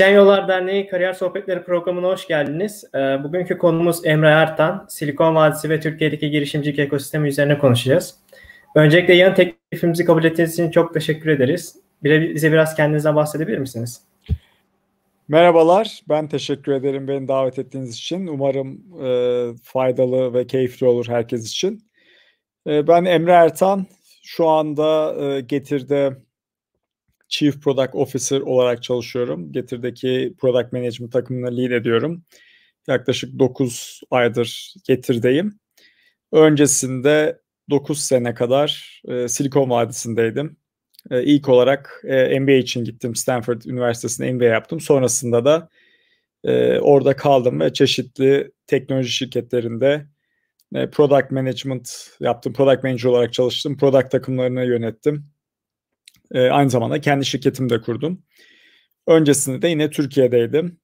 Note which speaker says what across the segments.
Speaker 1: Kesişen Yollar Derneği Kariyer Sohbetleri programına hoş geldiniz. Ee, bugünkü konumuz Emre Ertan. Silikon Vadisi ve Türkiye'deki girişimcilik ekosistemi üzerine konuşacağız. Öncelikle yan teklifimizi kabul ettiğiniz için çok teşekkür ederiz. Bize biraz kendinizden bahsedebilir misiniz?
Speaker 2: Merhabalar, ben teşekkür ederim beni davet ettiğiniz için. Umarım e, faydalı ve keyifli olur herkes için. E, ben Emre Ertan, şu anda e, Getir'de Chief Product Officer olarak çalışıyorum. Getir'deki Product Management takımını lead ediyorum. Yaklaşık 9 aydır Getir'deyim. Öncesinde 9 sene kadar e, Silikon Vadisi'ndeydim. E, ilk olarak e, MBA için gittim. Stanford Üniversitesi'nde MBA yaptım. Sonrasında da e, orada kaldım ve çeşitli teknoloji şirketlerinde e, product management yaptım. Product manager olarak çalıştım. Product takımlarını yönettim. E, aynı zamanda kendi şirketimi de kurdum. Öncesinde de yine Türkiye'deydim.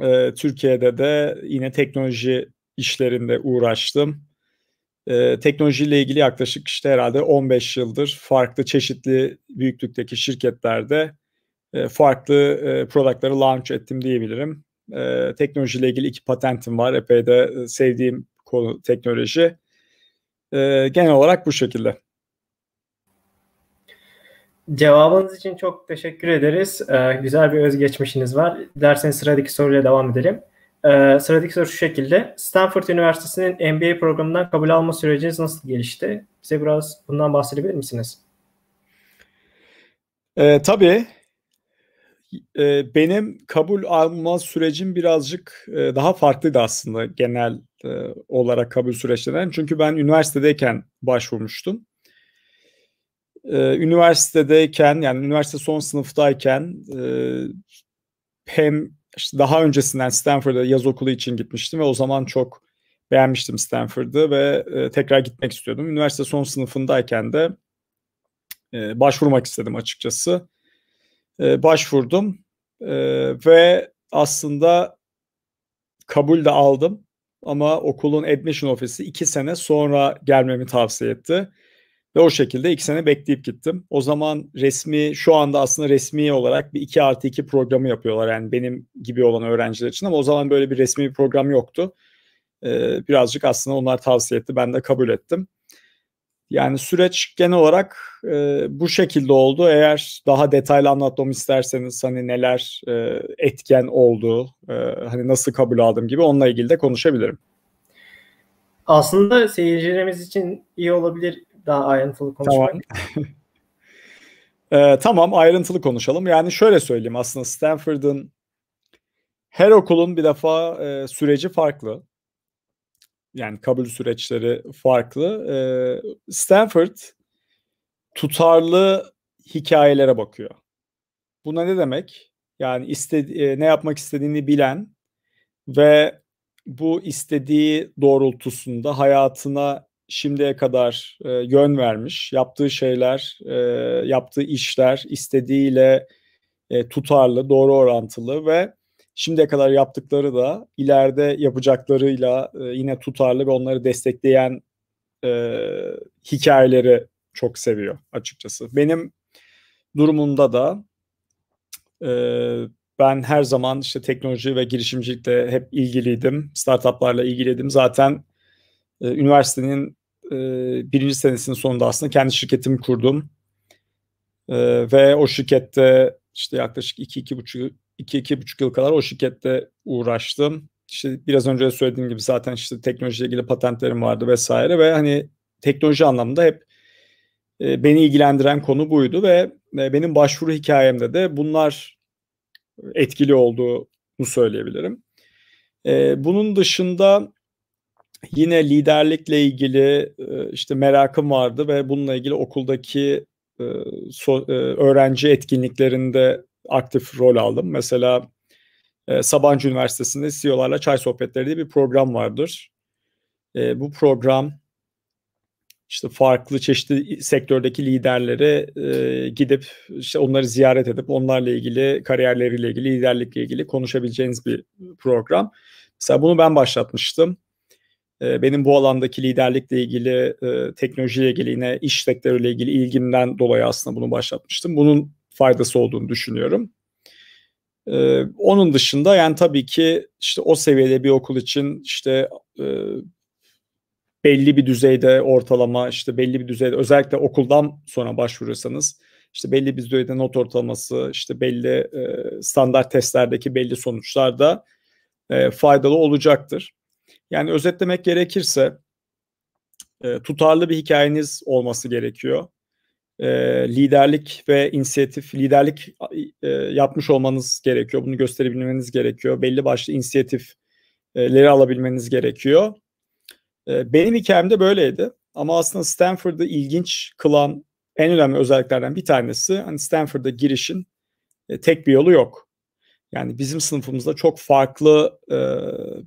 Speaker 2: E, Türkiye'de de yine teknoloji işlerinde uğraştım. E, teknolojiyle ilgili yaklaşık işte herhalde 15 yıldır farklı çeşitli büyüklükteki şirketlerde e, farklı e, productları launch ettim diyebilirim. E, teknolojiyle ilgili iki patentim var. Epey de sevdiğim konu teknoloji. E, genel olarak bu şekilde.
Speaker 1: Cevabınız için çok teşekkür ederiz. Ee, güzel bir özgeçmişiniz var. Derseniz sıradaki soruyla devam edelim. Ee, sıradaki soru şu şekilde. Stanford Üniversitesi'nin MBA programından kabul alma süreciniz nasıl gelişti? Bize biraz bundan bahsedebilir misiniz?
Speaker 2: Ee, tabii. Ee, benim kabul alma sürecim birazcık e, daha farklıydı aslında genel e, olarak kabul süreçlerinden. Çünkü ben üniversitedeyken başvurmuştum e, üniversitedeyken yani üniversite son sınıftayken e, hem işte daha öncesinden Stanford'a yaz okulu için gitmiştim ve o zaman çok beğenmiştim Stanford'ı ve e, tekrar gitmek istiyordum. Üniversite son sınıfındayken de e, başvurmak istedim açıkçası. E, başvurdum e, ve aslında kabul de aldım ama okulun admission ofisi iki sene sonra gelmemi tavsiye etti. Ve o şekilde iki sene bekleyip gittim. O zaman resmi şu anda aslında resmi olarak bir 2 artı 2 programı yapıyorlar. Yani benim gibi olan öğrenciler için ama o zaman böyle bir resmi bir program yoktu. Ee, birazcık aslında onlar tavsiye etti. Ben de kabul ettim. Yani süreç genel olarak e, bu şekilde oldu. Eğer daha detaylı anlatmamı isterseniz hani neler e, etken oldu, e, hani nasıl kabul aldım gibi onunla ilgili de konuşabilirim.
Speaker 1: Aslında seyircilerimiz için iyi olabilir daha ayrıntılı konuşmak.
Speaker 2: Tamam. ee, tamam ayrıntılı konuşalım. Yani şöyle söyleyeyim aslında Stanford'ın her okulun bir defa e, süreci farklı. Yani kabul süreçleri farklı. E, Stanford tutarlı hikayelere bakıyor. Buna ne demek? Yani istedi, e, ne yapmak istediğini bilen ve bu istediği doğrultusunda hayatına şimdiye kadar e, yön vermiş. Yaptığı şeyler, e, yaptığı işler istediğiyle e, tutarlı, doğru orantılı ve şimdiye kadar yaptıkları da ileride yapacaklarıyla e, yine tutarlı ve onları destekleyen e, hikayeleri çok seviyor açıkçası. Benim durumunda da e, ben her zaman işte teknoloji ve girişimcilikle hep ilgiliydim. Startuplarla ilgiliydim. Zaten e, üniversitenin e, birinci senesinin sonunda aslında kendi şirketimi kurdum. E, ve o şirkette işte yaklaşık iki iki buçuk iki iki buçuk yıl kadar o şirkette uğraştım. İşte biraz önce de söylediğim gibi zaten işte teknolojiyle ilgili patentlerim vardı vesaire ve hani teknoloji anlamında hep e, beni ilgilendiren konu buydu ve e, benim başvuru hikayemde de bunlar etkili olduğunu söyleyebilirim. E, bunun dışında yine liderlikle ilgili e, işte merakım vardı ve bununla ilgili okuldaki e, e, öğrenci etkinliklerinde aktif rol aldım. Mesela Sabancı Üniversitesi'nde CEO'larla çay sohbetleri diye bir program vardır. Bu program işte farklı çeşitli sektördeki liderlere gidip işte onları ziyaret edip onlarla ilgili kariyerleriyle ilgili liderlikle ilgili konuşabileceğiniz bir program. Mesela bunu ben başlatmıştım. Ee, benim bu alandaki liderlikle ilgili, e, teknolojiyle ilgili yine iş sektörüyle ilgili ilgimden dolayı aslında bunu başlatmıştım. Bunun faydası olduğunu düşünüyorum. Ee, onun dışında yani tabii ki işte o seviyede bir okul için işte e, belli bir düzeyde ortalama işte belli bir düzeyde özellikle okuldan sonra başvurursanız işte belli bir düzeyde not ortalaması işte belli e, standart testlerdeki belli sonuçlar da faydalı olacaktır. Yani özetlemek gerekirse e, tutarlı bir hikayeniz olması gerekiyor. E, liderlik ve inisiyatif, liderlik e, yapmış olmanız gerekiyor. Bunu gösterebilmeniz gerekiyor. Belli başlı inisiyatifleri alabilmeniz gerekiyor. E, benim hikayem de böyleydi. Ama aslında Stanford'ı ilginç kılan en önemli özelliklerden bir tanesi hani Stanford'a girişin e, tek bir yolu yok. Yani bizim sınıfımızda çok farklı e,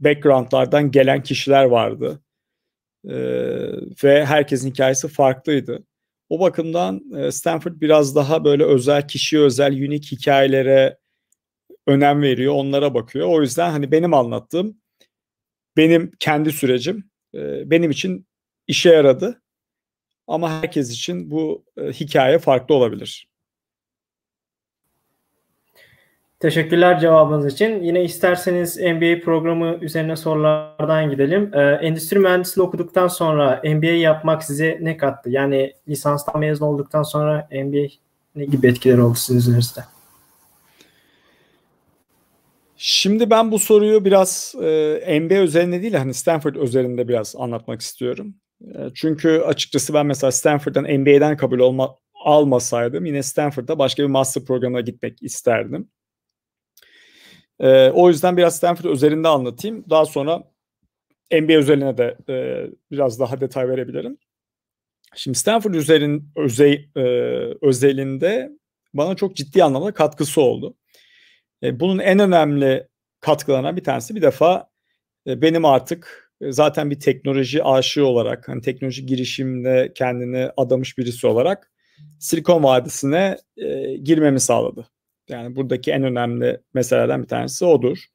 Speaker 2: backgroundlardan gelen kişiler vardı. E, ve herkesin hikayesi farklıydı. O bakımdan e, Stanford biraz daha böyle özel, kişiye özel, unik hikayelere önem veriyor, onlara bakıyor. O yüzden hani benim anlattığım, benim kendi sürecim e, benim için işe yaradı. Ama herkes için bu e, hikaye farklı olabilir.
Speaker 1: Teşekkürler cevabınız için. Yine isterseniz MBA programı üzerine sorulardan gidelim. Ee, endüstri mühendisliği okuduktan sonra MBA yapmak size ne kattı? Yani lisanstan mezun olduktan sonra MBA ne gibi etkileri oldu sizin üzerinizde?
Speaker 2: Şimdi ben bu soruyu biraz e, MBA üzerinde değil hani Stanford üzerinde biraz anlatmak istiyorum. E, çünkü açıkçası ben mesela Stanford'dan MBA'den kabul olma, almasaydım yine Stanford'da başka bir master programına gitmek isterdim. E, o yüzden biraz Stanford üzerinde anlatayım. Daha sonra MBA üzerine de e, biraz daha detay verebilirim. Şimdi Stanford üzerin, özey, e, özelinde bana çok ciddi anlamda katkısı oldu. E, bunun en önemli katkılarından bir tanesi bir defa e, benim artık e, zaten bir teknoloji aşığı olarak, hani teknoloji girişiminde kendini adamış birisi olarak Silikon Vadisi'ne e, girmemi sağladı. Yani buradaki en önemli meselelerden bir tanesi odur.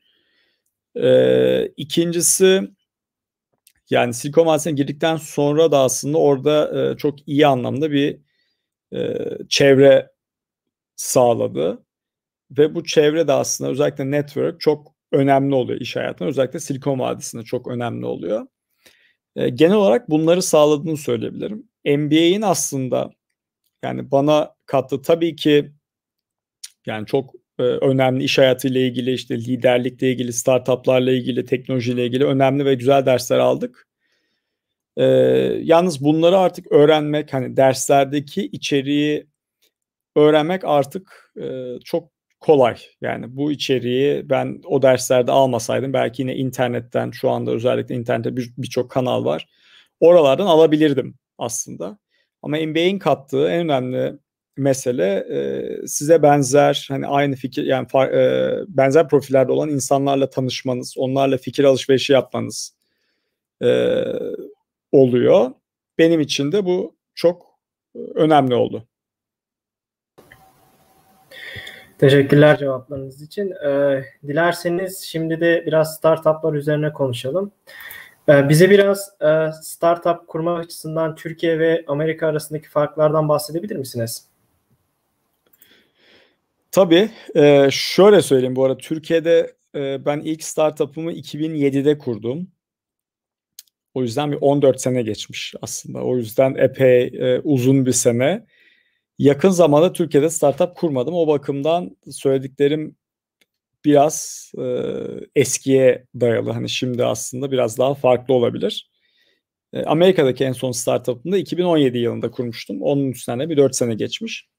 Speaker 2: E, ikincisi yani Silikon Vadisi'ne girdikten sonra da aslında orada e, çok iyi anlamda bir e, çevre sağladı. Ve bu çevre de aslında özellikle network çok önemli oluyor iş hayatında. Özellikle Silikon Vadisi'nde çok önemli oluyor. E, genel olarak bunları sağladığını söyleyebilirim. MBA'in aslında yani bana kattı tabii ki yani çok e, önemli iş hayatıyla ilgili işte liderlikle ilgili, startuplarla ilgili, teknolojiyle ilgili önemli ve güzel dersler aldık. E, yalnız bunları artık öğrenmek hani derslerdeki içeriği öğrenmek artık e, çok kolay. Yani bu içeriği ben o derslerde almasaydım belki yine internetten şu anda özellikle internette birçok bir kanal var. Oralardan alabilirdim aslında. Ama NBA'in kattığı en önemli mesele e, size benzer hani aynı fikir yani e, benzer profillerde olan insanlarla tanışmanız, onlarla fikir alışverişi yapmanız e, oluyor. Benim için de bu çok önemli oldu.
Speaker 1: Teşekkürler cevaplarınız için. Ee, dilerseniz şimdi de biraz startuplar üzerine konuşalım. Ee, bize biraz e, startup kurma açısından Türkiye ve Amerika arasındaki farklardan bahsedebilir misiniz?
Speaker 2: Tabii. E, şöyle söyleyeyim bu arada. Türkiye'de e, ben ilk startup'ımı 2007'de kurdum. O yüzden bir 14 sene geçmiş aslında. O yüzden epey e, uzun bir sene yakın zamanda Türkiye'de startup kurmadım. O bakımdan söylediklerim biraz e, eskiye dayalı. Hani şimdi aslında biraz daha farklı olabilir. E, Amerika'daki en son startup'ımı da 2017 yılında kurmuştum. Onun üstüne bir 4 sene geçmiş.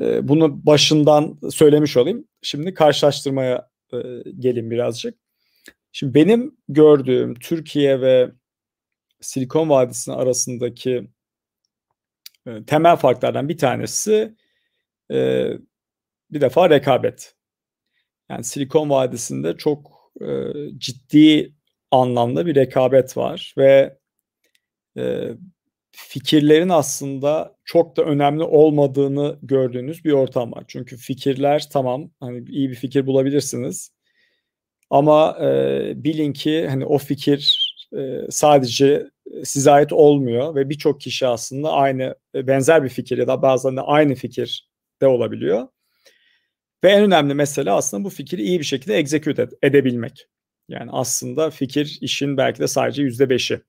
Speaker 2: E, bunu başından söylemiş olayım. Şimdi karşılaştırmaya e, gelin birazcık. Şimdi benim gördüğüm Türkiye ve Silikon Vadisi arasındaki e, temel farklardan bir tanesi e, bir defa rekabet. Yani Silikon Vadisi'nde çok ciddi anlamda bir rekabet var ve fikirlerin aslında çok da önemli olmadığını gördüğünüz bir ortam var. Çünkü fikirler tamam hani iyi bir fikir bulabilirsiniz ama e, bilin ki hani o fikir e, sadece size ait olmuyor ve birçok kişi aslında aynı benzer bir fikir ya da bazen de aynı fikir de olabiliyor. Ve en önemli mesele aslında bu fikri iyi bir şekilde execute edebilmek. Yani aslında fikir işin belki de sadece yüzde beşi.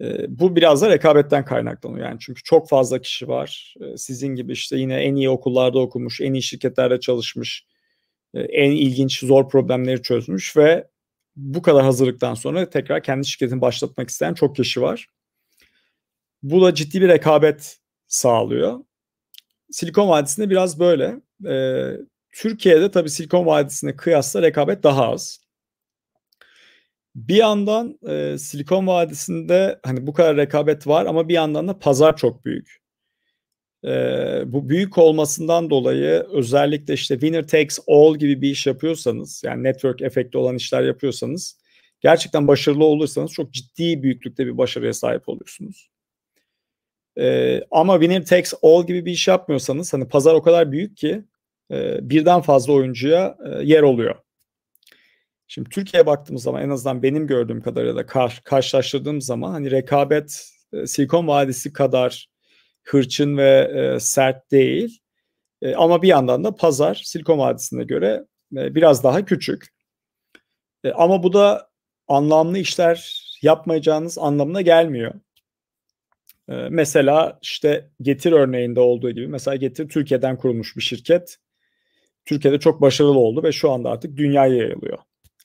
Speaker 2: Ee, bu biraz da rekabetten kaynaklanıyor yani çünkü çok fazla kişi var. Ee, sizin gibi işte yine en iyi okullarda okumuş, en iyi şirketlerde çalışmış, e, en ilginç zor problemleri çözmüş ve bu kadar hazırlıktan sonra tekrar kendi şirketini başlatmak isteyen çok kişi var. Bu da ciddi bir rekabet sağlıyor. Silikon Vadisi'nde biraz böyle. Ee, Türkiye'de tabii Silikon Vadisi'ne kıyasla rekabet daha az. Bir yandan e, Silikon Vadisi'nde hani bu kadar rekabet var ama bir yandan da pazar çok büyük. E, bu büyük olmasından dolayı özellikle işte winner takes all gibi bir iş yapıyorsanız yani network efekti olan işler yapıyorsanız gerçekten başarılı olursanız çok ciddi büyüklükte bir başarıya sahip oluyorsunuz. E, ama winner takes all gibi bir iş yapmıyorsanız hani pazar o kadar büyük ki e, birden fazla oyuncuya e, yer oluyor. Şimdi Türkiye'ye baktığımız zaman en azından benim gördüğüm kadarıyla kar, karşılaştırdığım zaman hani rekabet e, Silikon Vadisi kadar hırçın ve e, sert değil. E, ama bir yandan da pazar Silikon Vadisi'ne göre e, biraz daha küçük. E, ama bu da anlamlı işler yapmayacağınız anlamına gelmiyor. E, mesela işte Getir örneğinde olduğu gibi mesela Getir Türkiye'den kurulmuş bir şirket. Türkiye'de çok başarılı oldu ve şu anda artık dünyaya yayılıyor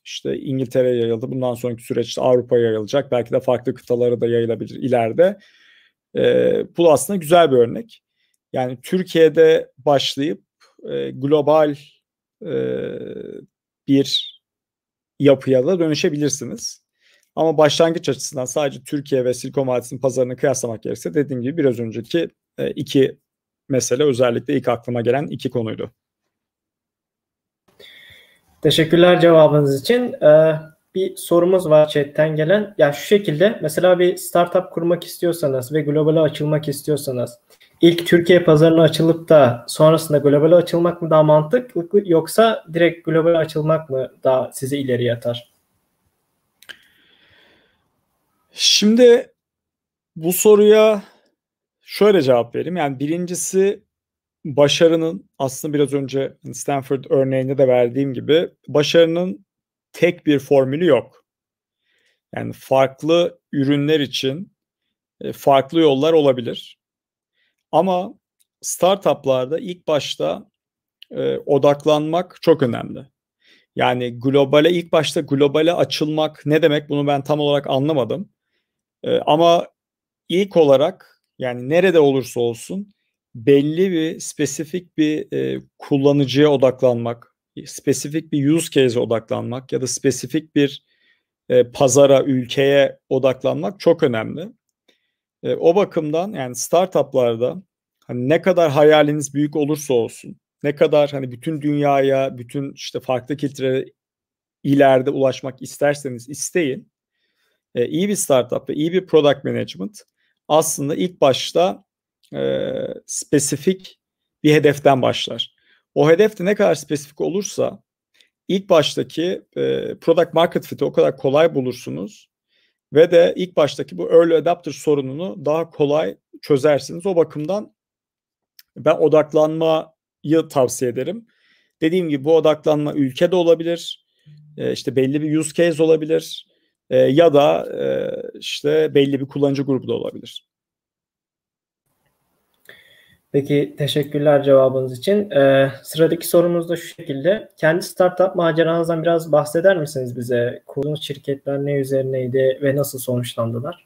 Speaker 2: işte İngiltere'ye yayıldı. Bundan sonraki süreçte Avrupa'ya yayılacak. Belki de farklı kıtalara da yayılabilir ileride. E, bu aslında güzel bir örnek. Yani Türkiye'de başlayıp e, global e, bir yapıya da dönüşebilirsiniz. Ama başlangıç açısından sadece Türkiye ve Silikon Vadisi'nin pazarını kıyaslamak gerekirse dediğim gibi biraz önceki e, iki mesele özellikle ilk aklıma gelen iki konuydu.
Speaker 1: Teşekkürler cevabınız için. Ee, bir sorumuz var chatten gelen. Ya şu şekilde mesela bir startup kurmak istiyorsanız ve globale açılmak istiyorsanız ilk Türkiye pazarına açılıp da sonrasında globale açılmak mı daha mantıklı yoksa direkt globale açılmak mı daha sizi ileri atar?
Speaker 2: Şimdi bu soruya şöyle cevap vereyim. Yani birincisi başarının aslında biraz önce Stanford örneğinde de verdiğim gibi başarının tek bir formülü yok. Yani farklı ürünler için e, farklı yollar olabilir. Ama startuplarda ilk başta e, odaklanmak çok önemli. Yani globale ilk başta globale açılmak ne demek bunu ben tam olarak anlamadım. E, ama ilk olarak yani nerede olursa olsun belli bir spesifik bir e, kullanıcıya odaklanmak, spesifik bir use case'e odaklanmak ya da spesifik bir e, pazara, ülkeye odaklanmak çok önemli. E, o bakımdan yani startuplarda hani ne kadar hayaliniz büyük olursa olsun, ne kadar hani bütün dünyaya, bütün işte farklı kitlere ileride ulaşmak isterseniz isteyin. E, iyi bir startup ve iyi bir product management aslında ilk başta e, spesifik bir hedeften başlar. O hedef de ne kadar spesifik olursa ilk baştaki e, product market fit'i o kadar kolay bulursunuz ve de ilk baştaki bu early adapter sorununu daha kolay çözersiniz. O bakımdan ben odaklanmayı tavsiye ederim. Dediğim gibi bu odaklanma ülkede olabilir, e, işte belli bir use case olabilir e, ya da e, işte belli bir kullanıcı grubu da olabilir.
Speaker 1: Peki teşekkürler cevabınız için. Ee, sıradaki sorumuz da şu şekilde. Kendi startup maceranızdan biraz bahseder misiniz bize? Kurduğunuz şirketler ne üzerineydi ve nasıl sonuçlandılar?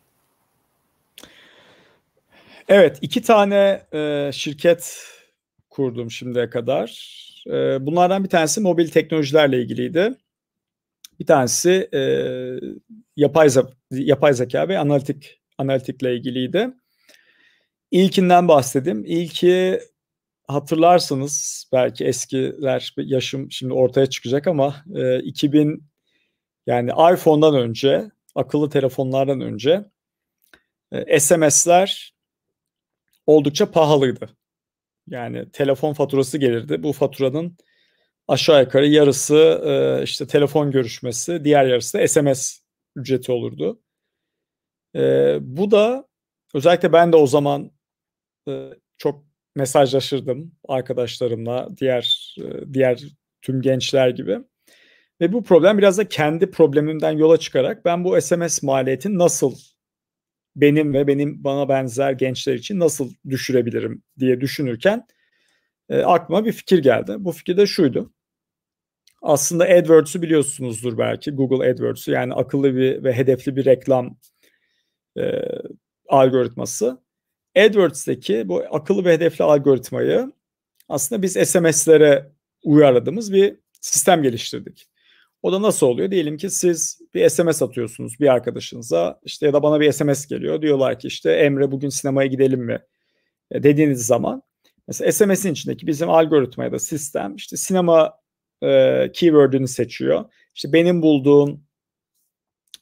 Speaker 2: Evet, iki tane e, şirket kurdum şimdiye kadar. E, bunlardan bir tanesi mobil teknolojilerle ilgiliydi. Bir tanesi e, yapay, yapay zeka ve analitik analitikle ilgiliydi. İlkinden bahsedeyim. İlki hatırlarsınız belki eskiler yaşım şimdi ortaya çıkacak ama e, 2000 yani iPhone'dan önce akıllı telefonlardan önce e, SMS'ler oldukça pahalıydı. Yani telefon faturası gelirdi. Bu faturanın aşağı yukarı yarısı e, işte telefon görüşmesi, diğer yarısı da SMS ücreti olurdu. E, bu da özellikle ben de o zaman çok mesajlaşırdım arkadaşlarımla, diğer diğer tüm gençler gibi. Ve bu problem biraz da kendi problemimden yola çıkarak ben bu SMS maliyetini nasıl benim ve benim bana benzer gençler için nasıl düşürebilirim diye düşünürken e, aklıma bir fikir geldi. Bu fikir de şuydu. Aslında AdWords'u biliyorsunuzdur belki. Google AdWords'u yani akıllı bir ve hedefli bir reklam e, algoritması. AdWords'teki bu akıllı ve hedefli algoritmayı aslında biz SMS'lere uyarladığımız bir sistem geliştirdik. O da nasıl oluyor? Diyelim ki siz bir SMS atıyorsunuz bir arkadaşınıza işte ya da bana bir SMS geliyor. Diyorlar ki işte Emre bugün sinemaya gidelim mi? Dediğiniz zaman mesela SMS'in içindeki bizim algoritma ya da sistem işte sinema e, keyword'ünü seçiyor. İşte benim bulduğum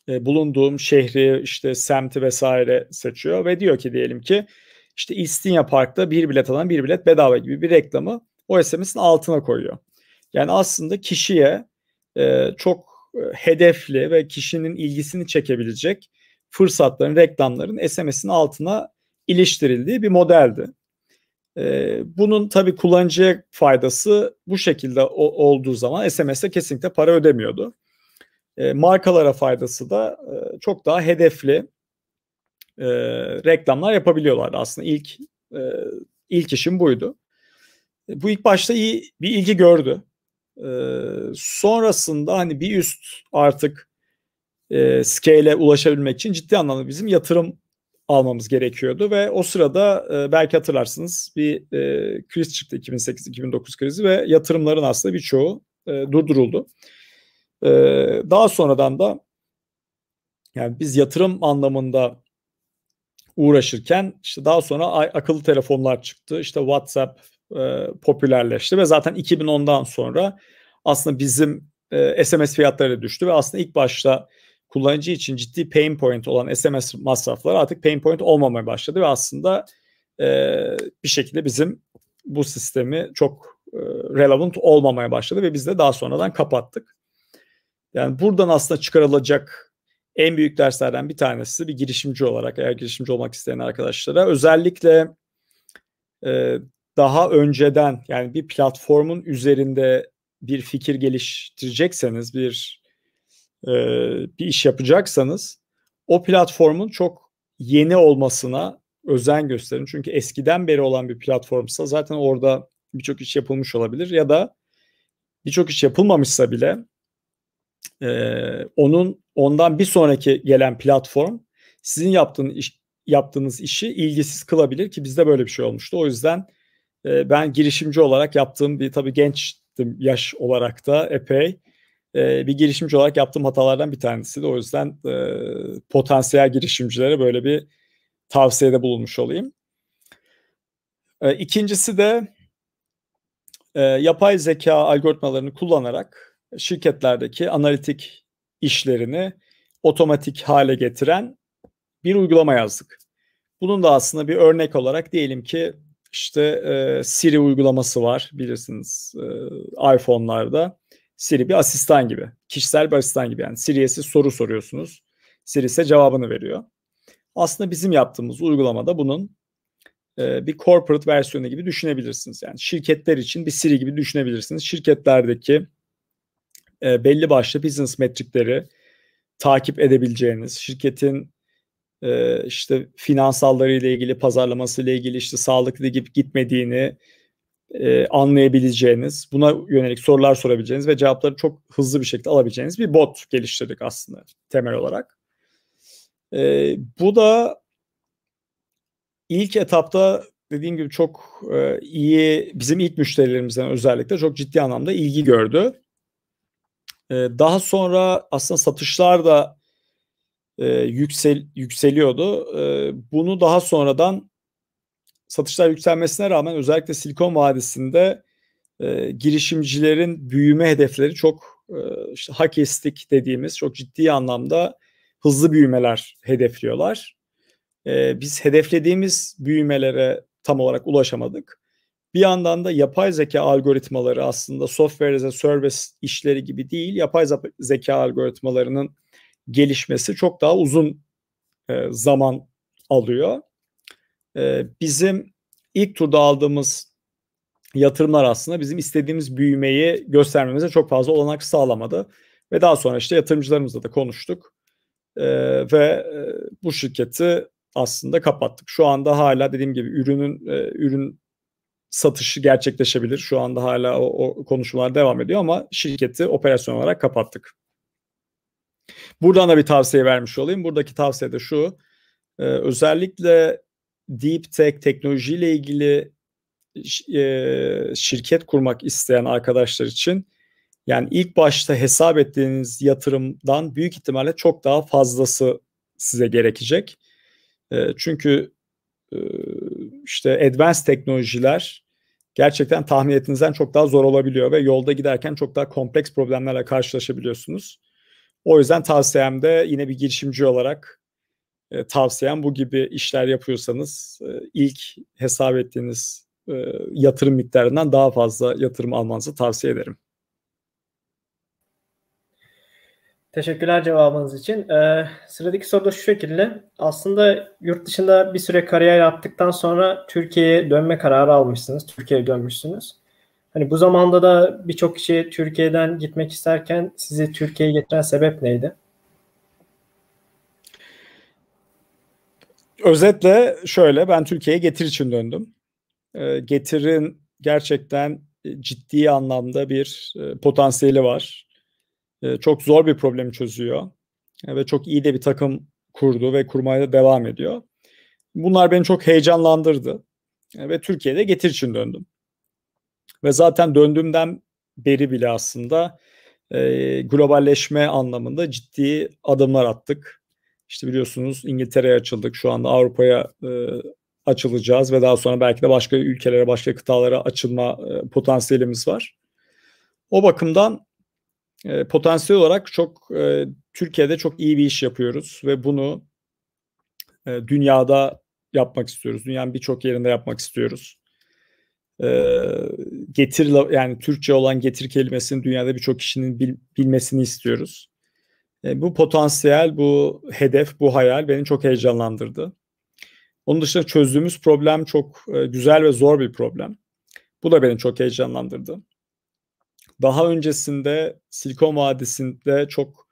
Speaker 2: e, bulunduğum şehri işte semti vesaire seçiyor ve diyor ki diyelim ki işte İstinye Park'ta bir bilet alan bir bilet bedava gibi bir reklamı o SMS'in altına koyuyor. Yani aslında kişiye e, çok e, hedefli ve kişinin ilgisini çekebilecek fırsatların, reklamların SMS'in altına iliştirildiği bir modeldi. Bunun tabii kullanıcıya faydası bu şekilde olduğu zaman SMS'e kesinlikle para ödemiyordu. E, markalara faydası da e, çok daha hedefli e, reklamlar yapabiliyorlardı. Aslında ilk ilk işim buydu. Bu ilk başta iyi bir ilgi gördü. Sonrasında hani bir üst artık e, scale'e ulaşabilmek için ciddi anlamda bizim yatırım almamız gerekiyordu ve o sırada belki hatırlarsınız bir kriz çıktı 2008-2009 krizi ve yatırımların aslında birçoğu durduruldu. E, daha sonradan da yani biz yatırım anlamında uğraşırken işte daha sonra akıllı telefonlar çıktı. İşte WhatsApp e, popülerleşti ve zaten 2010'dan sonra aslında bizim e, SMS fiyatları düştü ve aslında ilk başta kullanıcı için ciddi pain point olan SMS masrafları artık pain point olmamaya başladı ve aslında e, bir şekilde bizim bu sistemi çok e, relevant olmamaya başladı ve biz de daha sonradan kapattık. Yani buradan aslında çıkarılacak en büyük derslerden bir tanesi bir girişimci olarak eğer girişimci olmak isteyen arkadaşlara özellikle e, daha önceden yani bir platformun üzerinde bir fikir geliştirecekseniz bir e, bir iş yapacaksanız o platformun çok yeni olmasına özen gösterin. Çünkü eskiden beri olan bir platformsa zaten orada birçok iş yapılmış olabilir ya da birçok iş yapılmamışsa bile e, onun ondan bir sonraki gelen platform sizin yaptığınız iş, yaptığınız işi ilgisiz kılabilir ki bizde böyle bir şey olmuştu. O yüzden e, ben girişimci olarak yaptığım bir tabii gençtim yaş olarak da epey e, bir girişimci olarak yaptığım hatalardan bir tanesi de o yüzden e, potansiyel girişimcilere böyle bir tavsiyede bulunmuş olayım. E, ikincisi de e, yapay zeka algoritmalarını kullanarak şirketlerdeki analitik işlerini otomatik hale getiren bir uygulama yazdık. Bunun da aslında bir örnek olarak diyelim ki işte e, Siri uygulaması var bilirsiniz e, iPhone'larda. Siri bir asistan gibi. Kişisel bir asistan gibi yani. Siri'ye siz soru soruyorsunuz. Siri ise cevabını veriyor. Aslında bizim yaptığımız uygulamada bunun e, bir corporate versiyonu gibi düşünebilirsiniz. Yani şirketler için bir Siri gibi düşünebilirsiniz. Şirketlerdeki e, belli başlı business metrikleri takip edebileceğiniz, şirketin e, işte finansalları ile ilgili, pazarlaması ile ilgili işte sağlıklı gibi gitmediğini e, anlayabileceğiniz, buna yönelik sorular sorabileceğiniz ve cevapları çok hızlı bir şekilde alabileceğiniz bir bot geliştirdik aslında temel olarak. E, bu da ilk etapta dediğim gibi çok e, iyi bizim ilk müşterilerimizden özellikle çok ciddi anlamda ilgi gördü. E, daha sonra aslında satışlar da e, yüksel yükseliyordu. E, bunu daha sonradan satışlar yükselmesine rağmen özellikle Silikon Vadisi'nde e, girişimcilerin büyüme hedefleri çok e, işte hakestik dediğimiz çok ciddi anlamda hızlı büyümeler hedefliyorlar. E, biz hedeflediğimiz büyümelere tam olarak ulaşamadık. Bir yandan da yapay zeka algoritmaları aslında software as a service işleri gibi değil. Yapay zeka algoritmalarının gelişmesi çok daha uzun e, zaman alıyor. E, bizim ilk turda aldığımız yatırımlar aslında bizim istediğimiz büyümeyi göstermemize çok fazla olanak sağlamadı. Ve daha sonra işte yatırımcılarımızla da konuştuk. Ee, ve e, bu şirketi aslında kapattık. Şu anda hala dediğim gibi ürünün e, ürün satışı gerçekleşebilir. Şu anda hala o, o konuşmalar devam ediyor ama şirketi operasyon olarak kapattık. Buradan da bir tavsiye vermiş olayım. Buradaki tavsiye de şu. E, özellikle deep tech teknolojiyle ilgili e, şirket kurmak isteyen arkadaşlar için yani ilk başta hesap ettiğiniz yatırımdan büyük ihtimalle çok daha fazlası size gerekecek. E, çünkü işte advanced teknolojiler gerçekten tahmin ettiğinizden çok daha zor olabiliyor ve yolda giderken çok daha kompleks problemlerle karşılaşabiliyorsunuz. O yüzden tavsiyem de yine bir girişimci olarak e, tavsiyem bu gibi işler yapıyorsanız e, ilk hesap ettiğiniz e, yatırım miktarından daha fazla yatırım almanızı tavsiye ederim.
Speaker 1: Teşekkürler cevabınız için. Ee, sıradaki soru da şu şekilde. Aslında yurt dışında bir süre kariyer yaptıktan sonra Türkiye'ye dönme kararı almışsınız. Türkiye'ye dönmüşsünüz. Hani bu zamanda da birçok kişi Türkiye'den gitmek isterken sizi Türkiye'ye getiren sebep neydi?
Speaker 2: Özetle şöyle ben Türkiye'ye Getir için döndüm. Ee, Getir'in gerçekten ciddi anlamda bir e, potansiyeli var. Ee, çok zor bir problemi çözüyor. Ve çok iyi de bir takım kurdu ve kurmaya da devam ediyor. Bunlar beni çok heyecanlandırdı. Ve Türkiye'de Getir için döndüm. Ve zaten döndüğümden beri bile aslında e, globalleşme anlamında ciddi adımlar attık. İşte biliyorsunuz İngiltere'ye açıldık. Şu anda Avrupa'ya e, açılacağız ve daha sonra belki de başka ülkelere, başka kıtalara açılma e, potansiyelimiz var. O bakımdan e, potansiyel olarak çok e, Türkiye'de çok iyi bir iş yapıyoruz ve bunu e, dünyada yapmak istiyoruz. Dünyanın birçok yerinde yapmak istiyoruz e, getir yani Türkçe olan getir kelimesini dünyada birçok kişinin bil, bilmesini istiyoruz. E, bu potansiyel, bu hedef, bu hayal beni çok heyecanlandırdı. Onun dışında çözdüğümüz problem çok e, güzel ve zor bir problem. Bu da beni çok heyecanlandırdı. Daha öncesinde Silikon Vadisi'nde çok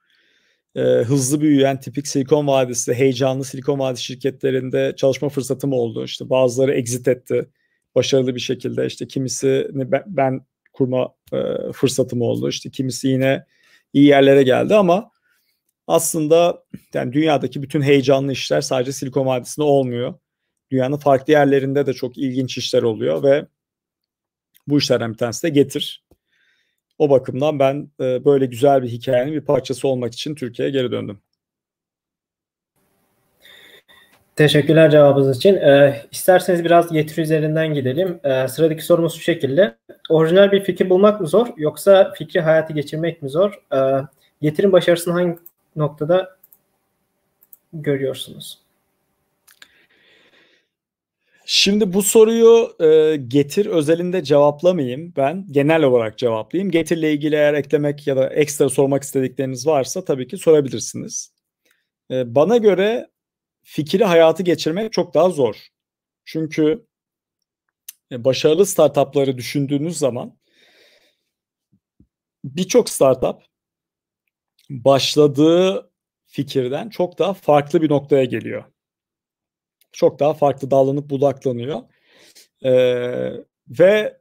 Speaker 2: e, hızlı büyüyen tipik Silikon Vadisi, heyecanlı Silikon Vadisi şirketlerinde çalışma fırsatım oldu. İşte bazıları exit etti başarılı bir şekilde işte kimisini ben, ben kurma e, fırsatım oldu. İşte kimisi yine iyi yerlere geldi ama aslında yani dünyadaki bütün heyecanlı işler sadece Silikon Vadisi'nde olmuyor. Dünyanın farklı yerlerinde de çok ilginç işler oluyor ve bu işlerden bir tanesi de Getir. O bakımdan ben e, böyle güzel bir hikayenin bir parçası olmak için Türkiye'ye geri döndüm.
Speaker 1: Teşekkürler cevabınız için. Ee, isterseniz biraz getiri üzerinden gidelim. Ee, sıradaki sorumuz şu şekilde. Orijinal bir fikir bulmak mı zor yoksa fikri hayatı geçirmek mi zor? Ee, getirin başarısını hangi noktada görüyorsunuz?
Speaker 2: Şimdi bu soruyu e, getir özelinde cevaplamayayım. Ben genel olarak cevaplayayım. Getirle ilgili eğer eklemek ya da ekstra sormak istedikleriniz varsa tabii ki sorabilirsiniz. E, bana göre fikri hayatı geçirmek çok daha zor. Çünkü e, başarılı startupları düşündüğünüz zaman birçok startup başladığı fikirden çok daha farklı bir noktaya geliyor. Çok daha farklı dallanıp budaklanıyor. Ee, ve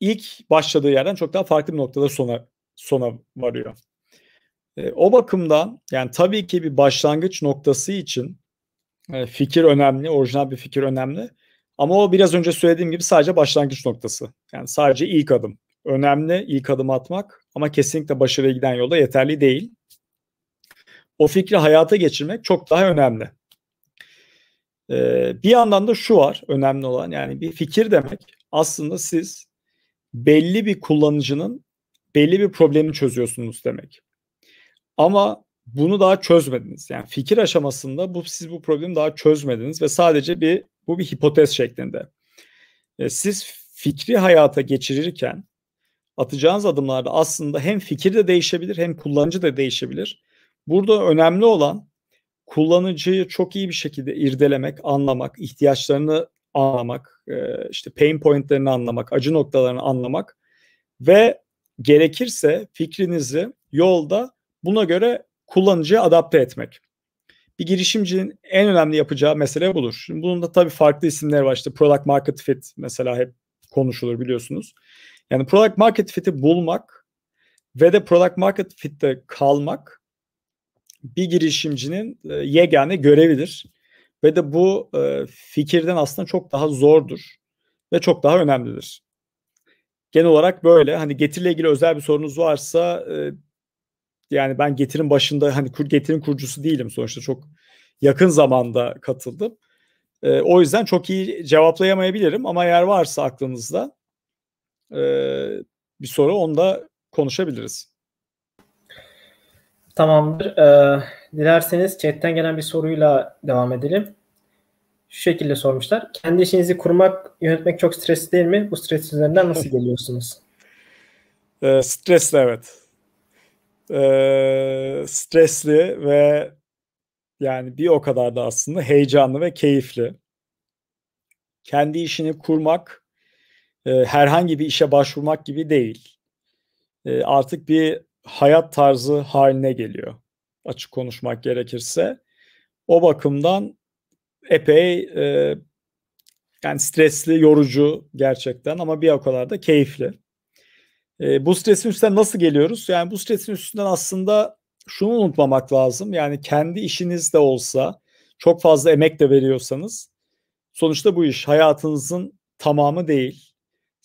Speaker 2: ilk başladığı yerden çok daha farklı bir noktada sona sona varıyor. Ee, o bakımdan yani tabii ki bir başlangıç noktası için fikir önemli, orijinal bir fikir önemli. Ama o biraz önce söylediğim gibi sadece başlangıç noktası. Yani sadece ilk adım. Önemli ilk adım atmak ama kesinlikle başarıya giden yolda yeterli değil. O fikri hayata geçirmek çok daha önemli. Ee, bir yandan da şu var önemli olan yani bir fikir demek aslında siz belli bir kullanıcının belli bir problemi çözüyorsunuz demek. Ama bunu daha çözmediniz. Yani fikir aşamasında bu siz bu problemi daha çözmediniz ve sadece bir bu bir hipotez şeklinde. E, siz fikri hayata geçirirken atacağınız adımlarda aslında hem fikir de değişebilir hem kullanıcı da değişebilir. Burada önemli olan kullanıcıyı çok iyi bir şekilde irdelemek, anlamak, ihtiyaçlarını anlamak, işte pain pointlerini anlamak, acı noktalarını anlamak ve gerekirse fikrinizi yolda buna göre kullanıcıya adapte etmek. Bir girişimcinin en önemli yapacağı mesele budur. Şimdi bunun da tabii farklı isimler var. İşte product market fit mesela hep konuşulur biliyorsunuz. Yani product market fit'i bulmak ve de product market fit'te kalmak bir girişimcinin e, yegane görevidir. Ve de bu e, fikirden aslında çok daha zordur ve çok daha önemlidir. Genel olarak böyle. Hani getiriyle ilgili özel bir sorunuz varsa e, yani ben getirin başında hani getirin kurucusu değilim sonuçta çok yakın zamanda katıldım. O yüzden çok iyi cevaplayamayabilirim ama eğer varsa aklınızda bir soru onda konuşabiliriz.
Speaker 1: Tamamdır. Ee, dilerseniz chatten gelen bir soruyla devam edelim. Şu şekilde sormuşlar. Kendi işinizi kurmak, yönetmek çok stresli değil mi? Bu stres üzerinden nasıl geliyorsunuz?
Speaker 2: e, stresli evet. E, stresli ve yani bir o kadar da aslında heyecanlı ve keyifli. Kendi işini kurmak e, herhangi bir işe başvurmak gibi değil. E, artık bir hayat tarzı haline geliyor. Açık konuşmak gerekirse. O bakımdan epey e, yani stresli, yorucu gerçekten ama bir o kadar da keyifli. E, bu stresin üstünden nasıl geliyoruz? Yani bu stresin üstünden aslında şunu unutmamak lazım. Yani kendi işiniz de olsa çok fazla emek de veriyorsanız sonuçta bu iş hayatınızın tamamı değil.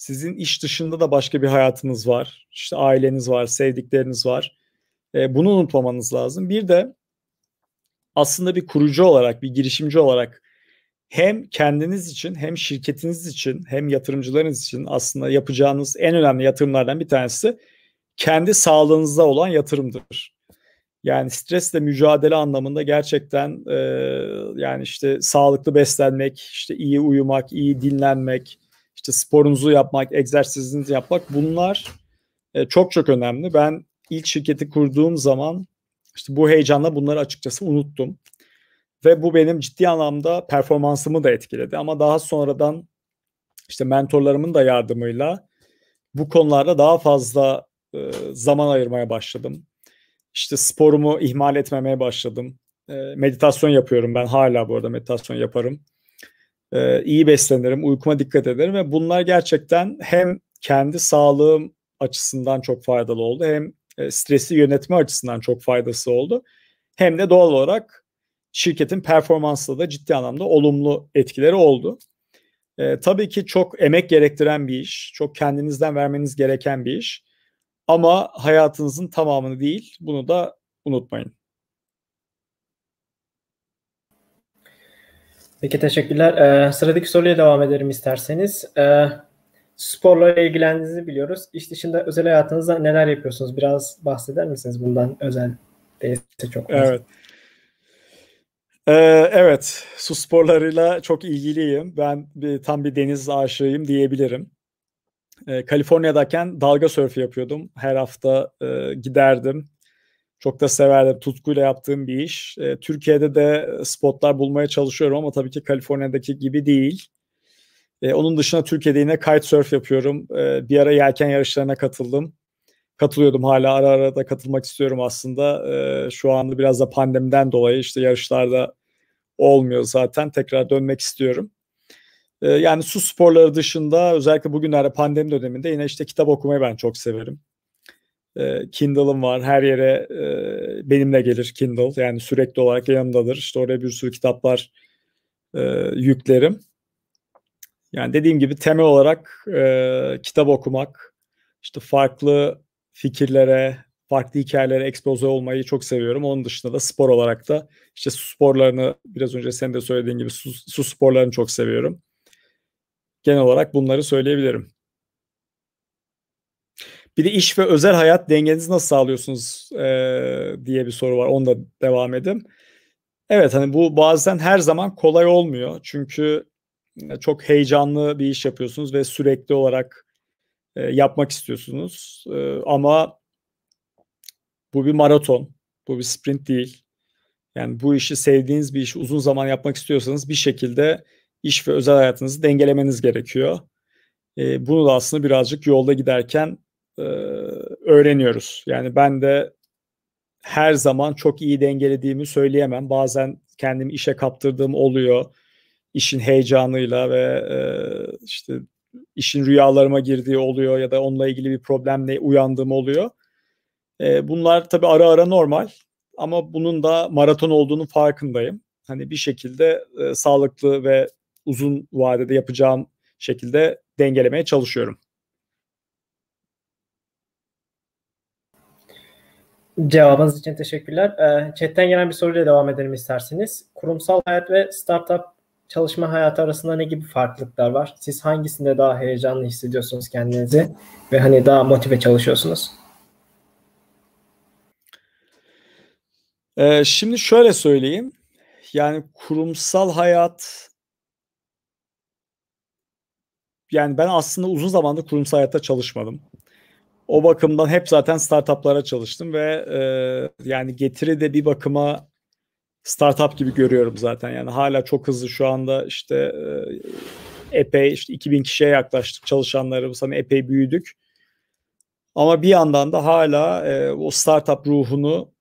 Speaker 2: Sizin iş dışında da başka bir hayatınız var. İşte aileniz var, sevdikleriniz var. E, bunu unutmamanız lazım. Bir de aslında bir kurucu olarak, bir girişimci olarak hem kendiniz için hem şirketiniz için hem yatırımcılarınız için aslında yapacağınız en önemli yatırımlardan bir tanesi kendi sağlığınıza olan yatırımdır. Yani stresle mücadele anlamında gerçekten e, yani işte sağlıklı beslenmek, işte iyi uyumak, iyi dinlenmek, işte sporunuzu yapmak, egzersizinizi yapmak bunlar e, çok çok önemli. Ben ilk şirketi kurduğum zaman işte bu heyecanla bunları açıkçası unuttum. Ve bu benim ciddi anlamda performansımı da etkiledi. Ama daha sonradan işte mentorlarımın da yardımıyla bu konularda daha fazla e, zaman ayırmaya başladım. İşte sporumu ihmal etmemeye başladım. E, meditasyon yapıyorum ben hala bu arada meditasyon yaparım. E, iyi beslenirim, uykuma dikkat ederim ve bunlar gerçekten hem kendi sağlığım açısından çok faydalı oldu hem e, stresi yönetme açısından çok faydası oldu. Hem de doğal olarak şirketin performansında da ciddi anlamda olumlu etkileri oldu. E, tabii ki çok emek gerektiren bir iş, çok kendinizden vermeniz gereken bir iş. Ama hayatınızın tamamını değil, bunu da unutmayın.
Speaker 1: Peki teşekkürler. Ee, sıradaki soruya devam edelim isterseniz. Ee, sporla ilgilendiğinizi biliyoruz. İş dışında özel hayatınızda neler yapıyorsunuz? Biraz bahseder misiniz bundan özel değilse çok fazla.
Speaker 2: Evet. Ee, evet, su sporlarıyla çok ilgiliyim. Ben bir, tam bir deniz aşığıyım diyebilirim. Ee, Kaliforniya'dayken dalga sörfü yapıyordum. Her hafta e, giderdim. Çok da severdim. Tutkuyla yaptığım bir iş. E, Türkiye'de de spotlar bulmaya çalışıyorum ama tabii ki Kaliforniya'daki gibi değil. E, onun dışında Türkiye'de yine kitesurf yapıyorum. E, bir ara yelken yarışlarına katıldım. Katılıyordum hala ara ara da katılmak istiyorum aslında. E, şu anda biraz da pandemiden dolayı işte yarışlarda olmuyor zaten. Tekrar dönmek istiyorum. E, yani su sporları dışında özellikle bugünlerde pandemi döneminde yine işte kitap okumayı ben çok severim. E, Kindle'ım var. Her yere e, benimle gelir Kindle. Yani sürekli olarak yanımdadır. İşte oraya bir sürü kitaplar e, yüklerim. Yani dediğim gibi temel olarak e, kitap okumak, işte farklı fikirlere, farklı hikayelere ekspoze olmayı çok seviyorum. Onun dışında da spor olarak da işte su sporlarını biraz önce sen de söylediğin gibi su, su sporlarını çok seviyorum. Genel olarak bunları söyleyebilirim. Bir de iş ve özel hayat dengenizi nasıl sağlıyorsunuz e, diye bir soru var. Onu da devam edeyim. Evet hani bu bazen her zaman kolay olmuyor. Çünkü çok heyecanlı bir iş yapıyorsunuz ve sürekli olarak e, yapmak istiyorsunuz. E, ama bu bir maraton, bu bir sprint değil. Yani bu işi sevdiğiniz bir işi uzun zaman yapmak istiyorsanız bir şekilde iş ve özel hayatınızı dengelemeniz gerekiyor. E, bunu da aslında birazcık yolda giderken e, öğreniyoruz. Yani ben de her zaman çok iyi dengelediğimi söyleyemem. Bazen kendimi işe kaptırdığım oluyor. İşin heyecanıyla ve e, işte işin rüyalarıma girdiği oluyor ya da onunla ilgili bir problemle uyandığım oluyor. E, bunlar tabii ara ara normal ama bunun da maraton olduğunu farkındayım. Hani bir şekilde e, sağlıklı ve uzun vadede yapacağım şekilde dengelemeye çalışıyorum.
Speaker 1: Cevabınız için teşekkürler. E, chatten gelen bir soruyla devam edelim isterseniz. Kurumsal hayat ve startup çalışma hayatı arasında ne gibi farklılıklar var? Siz hangisinde daha heyecanlı hissediyorsunuz kendinizi ve hani daha motive çalışıyorsunuz?
Speaker 2: Ee, şimdi şöyle söyleyeyim. Yani kurumsal hayat yani ben aslında uzun zamandır kurumsal hayatta çalışmadım. O bakımdan hep zaten startuplara çalıştım ve e, yani getiri de bir bakıma startup gibi görüyorum zaten. Yani hala çok hızlı şu anda işte e, epey işte 2000 kişiye yaklaştık çalışanlarımız hani epey büyüdük. Ama bir yandan da hala e, o startup ruhunu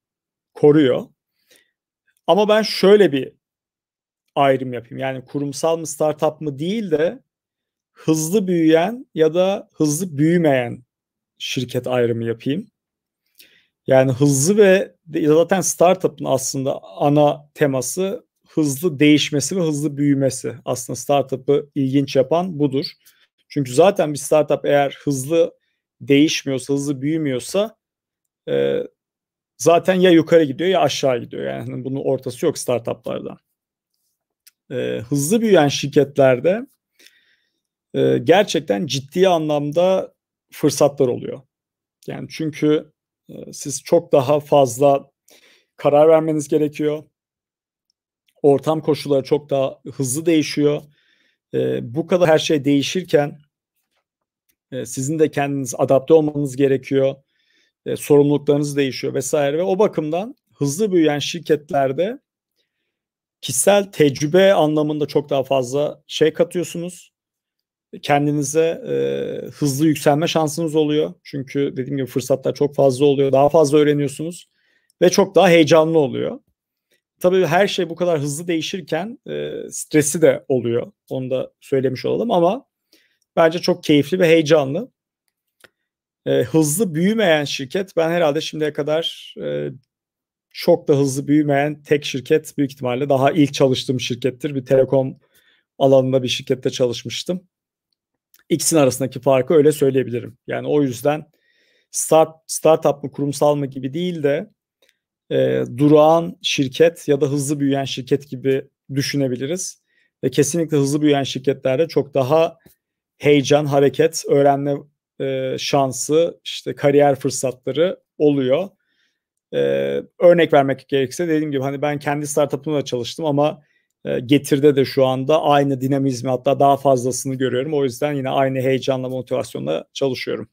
Speaker 2: koruyor. Ama ben şöyle bir ayrım yapayım. Yani kurumsal mı startup mı değil de hızlı büyüyen ya da hızlı büyümeyen şirket ayrımı yapayım. Yani hızlı ve zaten startup'ın aslında ana teması hızlı değişmesi ve hızlı büyümesi. Aslında startup'ı ilginç yapan budur. Çünkü zaten bir startup eğer hızlı değişmiyorsa, hızlı büyümüyorsa e, zaten ya yukarı gidiyor ya aşağı gidiyor. Yani hani bunun ortası yok startuplarda. E, hızlı büyüyen şirketlerde e, gerçekten ciddi anlamda fırsatlar oluyor. Yani çünkü e, siz çok daha fazla karar vermeniz gerekiyor. Ortam koşulları çok daha hızlı değişiyor. E, bu kadar her şey değişirken e, sizin de kendiniz adapte olmanız gerekiyor. E, sorumluluklarınız değişiyor vesaire ve o bakımdan hızlı büyüyen şirketlerde kişisel tecrübe anlamında çok daha fazla şey katıyorsunuz kendinize e, hızlı yükselme şansınız oluyor. Çünkü dediğim gibi fırsatlar çok fazla oluyor. Daha fazla öğreniyorsunuz ve çok daha heyecanlı oluyor. Tabii her şey bu kadar hızlı değişirken e, stresi de oluyor. Onu da söylemiş olalım ama bence çok keyifli ve heyecanlı. E, hızlı büyümeyen şirket ben herhalde şimdiye kadar e, çok da hızlı büyümeyen tek şirket büyük ihtimalle daha ilk çalıştığım şirkettir. Bir telekom alanında bir şirkette çalışmıştım. İkisinin arasındaki farkı öyle söyleyebilirim. Yani o yüzden start startup mı kurumsal mı gibi değil de e, durağan şirket ya da hızlı büyüyen şirket gibi düşünebiliriz. Ve kesinlikle hızlı büyüyen şirketlerde çok daha heyecan, hareket, öğrenme e, şansı, işte kariyer fırsatları oluyor. E, örnek vermek gerekirse dediğim gibi hani ben kendi startup'ımda çalıştım ama Getir'de de şu anda aynı dinamizmi hatta daha fazlasını görüyorum. O yüzden yine aynı heyecanla motivasyonla çalışıyorum.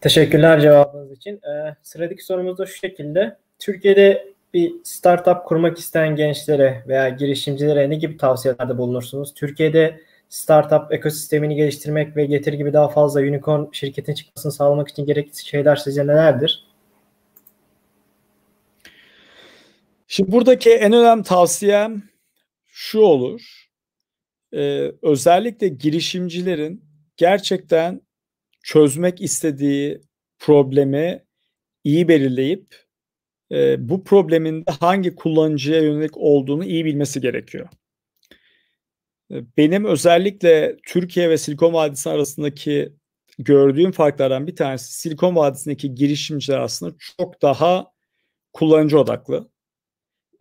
Speaker 1: Teşekkürler cevabınız için. Ee, sıradaki sorumuz da şu şekilde. Türkiye'de bir startup kurmak isteyen gençlere veya girişimcilere ne gibi tavsiyelerde bulunursunuz? Türkiye'de startup ekosistemini geliştirmek ve Getir gibi daha fazla unicorn şirketin çıkmasını sağlamak için gerekli şeyler sizce nelerdir?
Speaker 2: Şimdi buradaki en önemli tavsiyem şu olur. Ee, özellikle girişimcilerin gerçekten çözmek istediği problemi iyi belirleyip e, bu problemin de hangi kullanıcıya yönelik olduğunu iyi bilmesi gerekiyor. Ee, benim özellikle Türkiye ve Silikon Vadisi arasındaki gördüğüm farklardan bir tanesi Silikon Vadisi'ndeki girişimciler aslında çok daha kullanıcı odaklı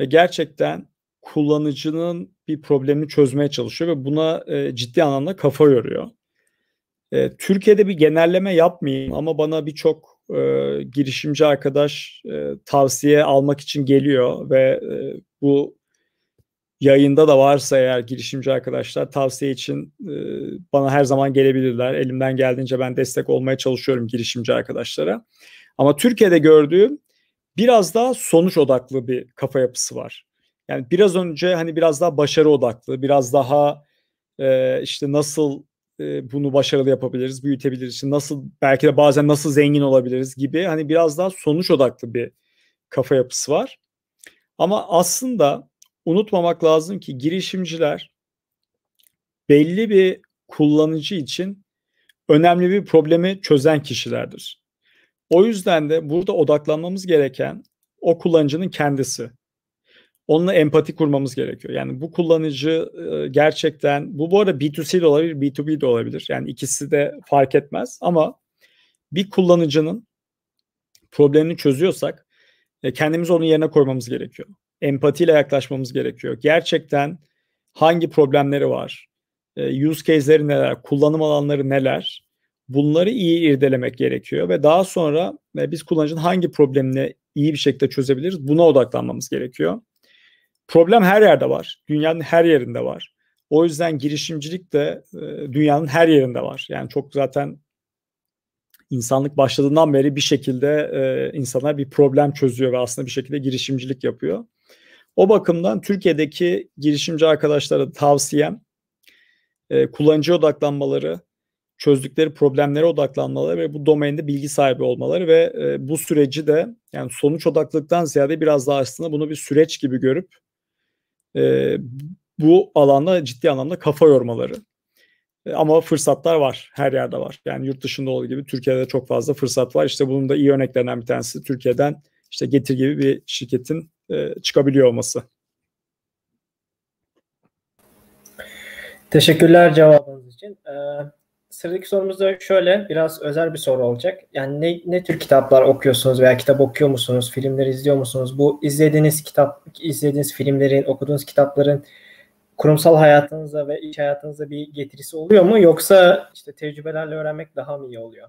Speaker 2: ve gerçekten kullanıcının bir problemini çözmeye çalışıyor ve buna e, ciddi anlamda kafa yoruyor. E, Türkiye'de bir genelleme yapmayayım ama bana birçok e, girişimci arkadaş e, tavsiye almak için geliyor ve e, bu yayında da varsa eğer girişimci arkadaşlar tavsiye için e, bana her zaman gelebilirler. Elimden geldiğince ben destek olmaya çalışıyorum girişimci arkadaşlara. Ama Türkiye'de gördüğüm biraz daha sonuç odaklı bir kafa yapısı var. Yani biraz önce hani biraz daha başarı odaklı, biraz daha e, işte nasıl e, bunu başarılı yapabiliriz, büyütebiliriz, işte nasıl belki de bazen nasıl zengin olabiliriz gibi hani biraz daha sonuç odaklı bir kafa yapısı var. Ama aslında unutmamak lazım ki girişimciler belli bir kullanıcı için önemli bir problemi çözen kişilerdir. O yüzden de burada odaklanmamız gereken o kullanıcının kendisi. Onunla empati kurmamız gerekiyor. Yani bu kullanıcı gerçekten bu bu arada B2C de olabilir, B2B de olabilir. Yani ikisi de fark etmez ama bir kullanıcının problemini çözüyorsak kendimizi onun yerine koymamız gerekiyor. Empatiyle yaklaşmamız gerekiyor. Gerçekten hangi problemleri var? Use case'leri neler? Kullanım alanları neler? Bunları iyi irdelemek gerekiyor ve daha sonra biz kullanıcının hangi problemini iyi bir şekilde çözebiliriz buna odaklanmamız gerekiyor. Problem her yerde var. Dünyanın her yerinde var. O yüzden girişimcilik de dünyanın her yerinde var. Yani çok zaten insanlık başladığından beri bir şekilde e, insanlar bir problem çözüyor ve aslında bir şekilde girişimcilik yapıyor. O bakımdan Türkiye'deki girişimci arkadaşlara tavsiyem e, kullanıcı odaklanmaları, çözdükleri problemlere odaklanmaları ve bu domainde bilgi sahibi olmaları ve e, bu süreci de yani sonuç odaklılıktan ziyade biraz daha aslında bunu bir süreç gibi görüp e, bu alanda ciddi anlamda kafa yormaları. E, ama fırsatlar var. Her yerde var. Yani yurt dışında olduğu gibi Türkiye'de çok fazla fırsat var. İşte bunun da iyi örneklerinden bir tanesi Türkiye'den işte Getir gibi bir şirketin e, çıkabiliyor olması.
Speaker 1: Teşekkürler cevabınız için. Ee, sıradaki sorumuz da şöyle biraz özel bir soru olacak. Yani ne, ne tür kitaplar okuyorsunuz veya kitap okuyor musunuz? Filmleri izliyor musunuz? Bu izlediğiniz kitap, izlediğiniz filmlerin, okuduğunuz kitapların kurumsal hayatınızda ve iş hayatınızda bir getirisi oluyor mu? Yoksa işte tecrübelerle öğrenmek daha mı iyi oluyor?